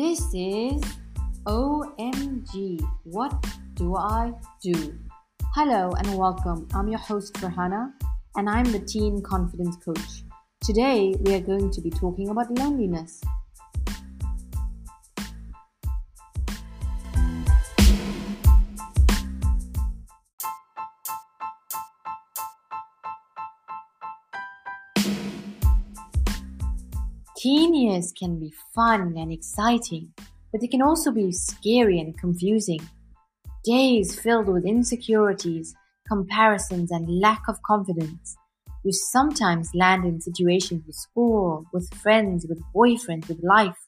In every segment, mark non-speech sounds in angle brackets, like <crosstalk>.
This is OMG What Do I Do? Hello and welcome. I'm your host, Farhana, and I'm the Teen Confidence Coach. Today, we are going to be talking about loneliness. Teen years can be fun and exciting, but they can also be scary and confusing. Days filled with insecurities, comparisons, and lack of confidence. You sometimes land in situations with school, with friends, with boyfriends, with life,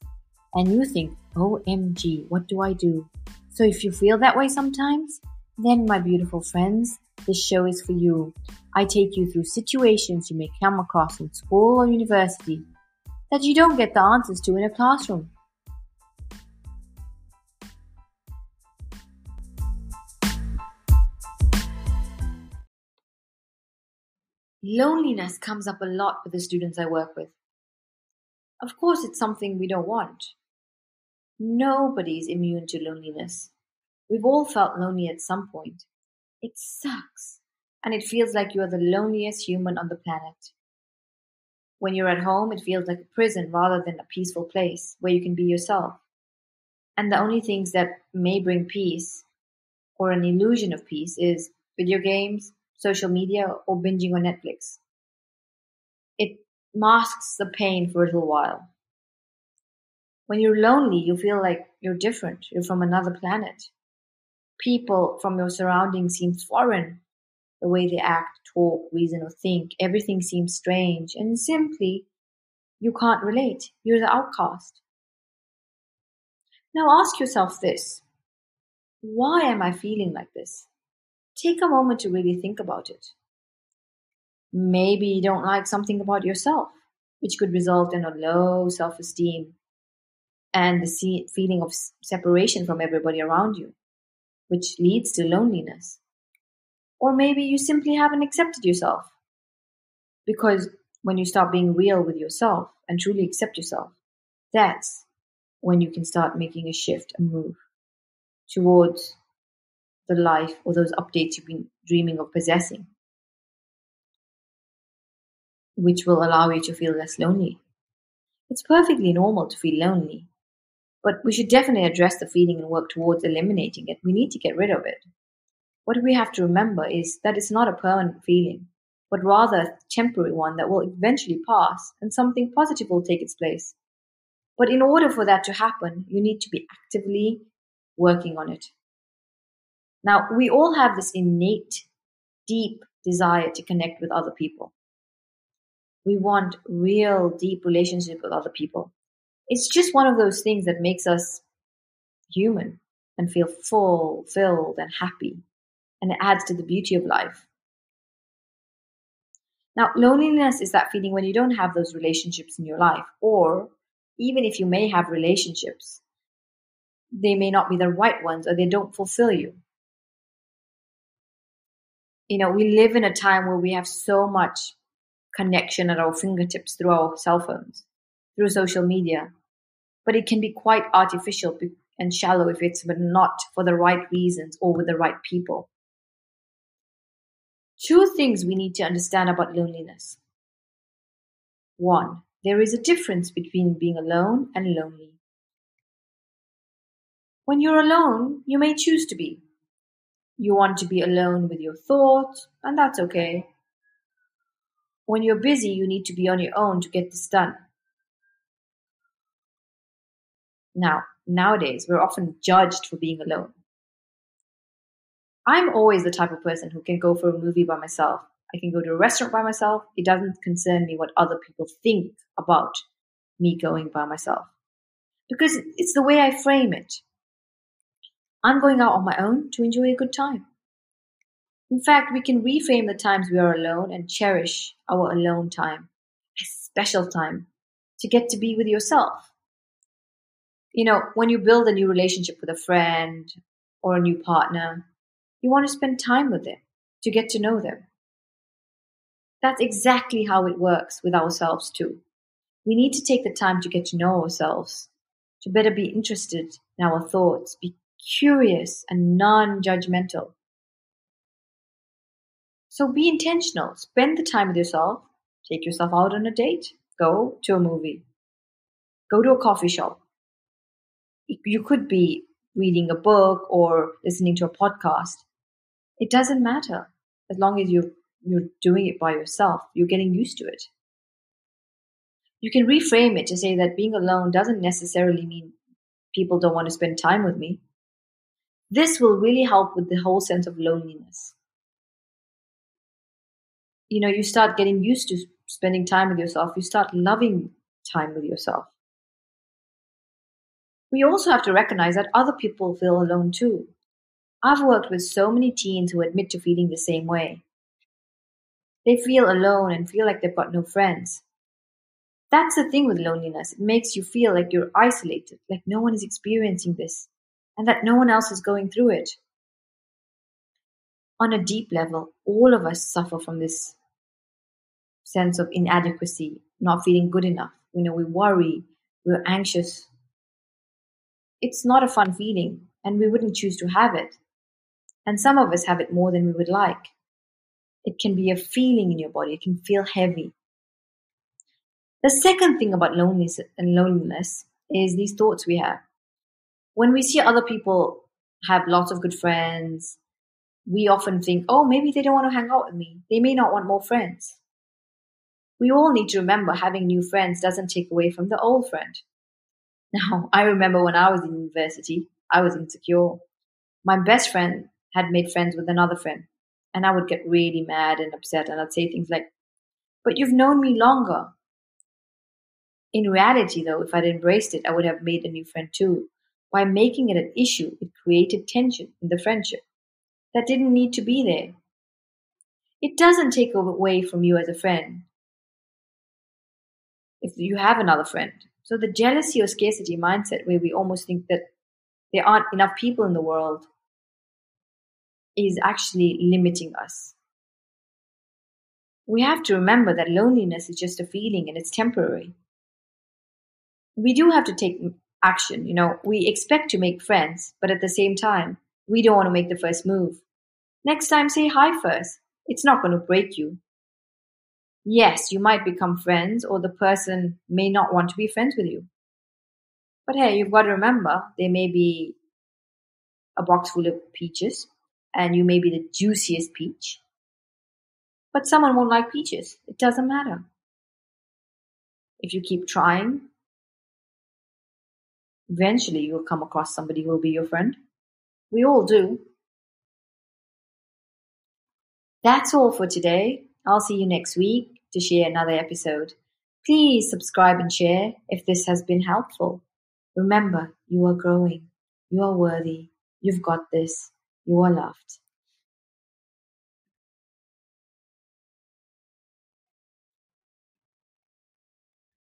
and you think, OMG, what do I do? So if you feel that way sometimes, then my beautiful friends, this show is for you. I take you through situations you may come across in school or university that you don't get the answers to in a classroom. Loneliness comes up a lot with the students I work with. Of course, it's something we don't want. Nobody's immune to loneliness. We've all felt lonely at some point. It sucks. And it feels like you're the loneliest human on the planet. When you're at home, it feels like a prison rather than a peaceful place where you can be yourself. And the only things that may bring peace or an illusion of peace is video games, social media, or binging on Netflix. It masks the pain for a little while. When you're lonely, you feel like you're different. You're from another planet. People from your surroundings seem foreign the way they act, talk, reason, or think. Everything seems strange, and simply, you can't relate. You're the outcast. Now ask yourself this why am I feeling like this? Take a moment to really think about it. Maybe you don't like something about yourself, which could result in a low self esteem and the feeling of separation from everybody around you, which leads to loneliness. Or maybe you simply haven't accepted yourself. Because when you start being real with yourself and truly accept yourself, that's when you can start making a shift, and move towards the life or those updates you've been dreaming of possessing, which will allow you to feel less lonely. It's perfectly normal to feel lonely, but we should definitely address the feeling and work towards eliminating it. We need to get rid of it. What we have to remember is that it's not a permanent feeling, but rather a temporary one that will eventually pass and something positive will take its place. But in order for that to happen, you need to be actively working on it. Now, we all have this innate, deep desire to connect with other people. We want real, deep relationship with other people. It's just one of those things that makes us human and feel full, filled, and happy and it adds to the beauty of life. Now, loneliness is that feeling when you don't have those relationships in your life, or even if you may have relationships, they may not be the right ones or they don't fulfill you. You know, we live in a time where we have so much connection at our fingertips through our cell phones, through social media, but it can be quite artificial and shallow if it's not for the right reasons or with the right people. Two things we need to understand about loneliness. One, there is a difference between being alone and lonely. When you're alone, you may choose to be. You want to be alone with your thoughts, and that's okay. When you're busy, you need to be on your own to get this done. Now, nowadays, we're often judged for being alone. I'm always the type of person who can go for a movie by myself. I can go to a restaurant by myself. It doesn't concern me what other people think about me going by myself. Because it's the way I frame it. I'm going out on my own to enjoy a good time. In fact, we can reframe the times we are alone and cherish our alone time, a special time to get to be with yourself. You know, when you build a new relationship with a friend or a new partner, you want to spend time with them to get to know them. That's exactly how it works with ourselves too. We need to take the time to get to know ourselves, to better be interested in our thoughts, be curious and non judgmental. So be intentional. Spend the time with yourself. Take yourself out on a date. Go to a movie. Go to a coffee shop. You could be reading a book or listening to a podcast. It doesn't matter as long as you you're doing it by yourself. You're getting used to it. You can reframe it to say that being alone doesn't necessarily mean people don't want to spend time with me. This will really help with the whole sense of loneliness. You know, you start getting used to spending time with yourself. You start loving time with yourself. We also have to recognize that other people feel alone too. I've worked with so many teens who admit to feeling the same way. They feel alone and feel like they've got no friends. That's the thing with loneliness. It makes you feel like you're isolated, like no one is experiencing this, and that no one else is going through it. On a deep level, all of us suffer from this sense of inadequacy, not feeling good enough. You know, we worry, we're anxious, it's not a fun feeling, and we wouldn't choose to have it. And some of us have it more than we would like. It can be a feeling in your body, it can feel heavy. The second thing about loneliness and loneliness is these thoughts we have. When we see other people have lots of good friends, we often think, oh, maybe they don't want to hang out with me. They may not want more friends. We all need to remember having new friends doesn't take away from the old friend. <laughs> Now, I remember when I was in university, I was insecure. My best friend had made friends with another friend, and I would get really mad and upset, and I'd say things like, But you've known me longer. In reality, though, if I'd embraced it, I would have made a new friend too. By making it an issue, it created tension in the friendship that didn't need to be there. It doesn't take away from you as a friend if you have another friend. So the jealousy or scarcity mindset, where we almost think that there aren't enough people in the world, is actually limiting us. We have to remember that loneliness is just a feeling and it's temporary. We do have to take action. You know, we expect to make friends, but at the same time, we don't want to make the first move. Next time, say hi first. It's not going to break you yes, you might become friends, or the person may not want to be friends with you. But hey, you've got to remember there may be a box full of peaches, and you may be the juiciest peach. But someone won't like peaches. It doesn't matter. If you keep trying, eventually you'll come across somebody who will be your friend. We all do. That's all for today. I'll see you next week to share another episode. Please subscribe and share if this has been helpful. Remember, you are growing. You are worthy. You've got this. You are loved.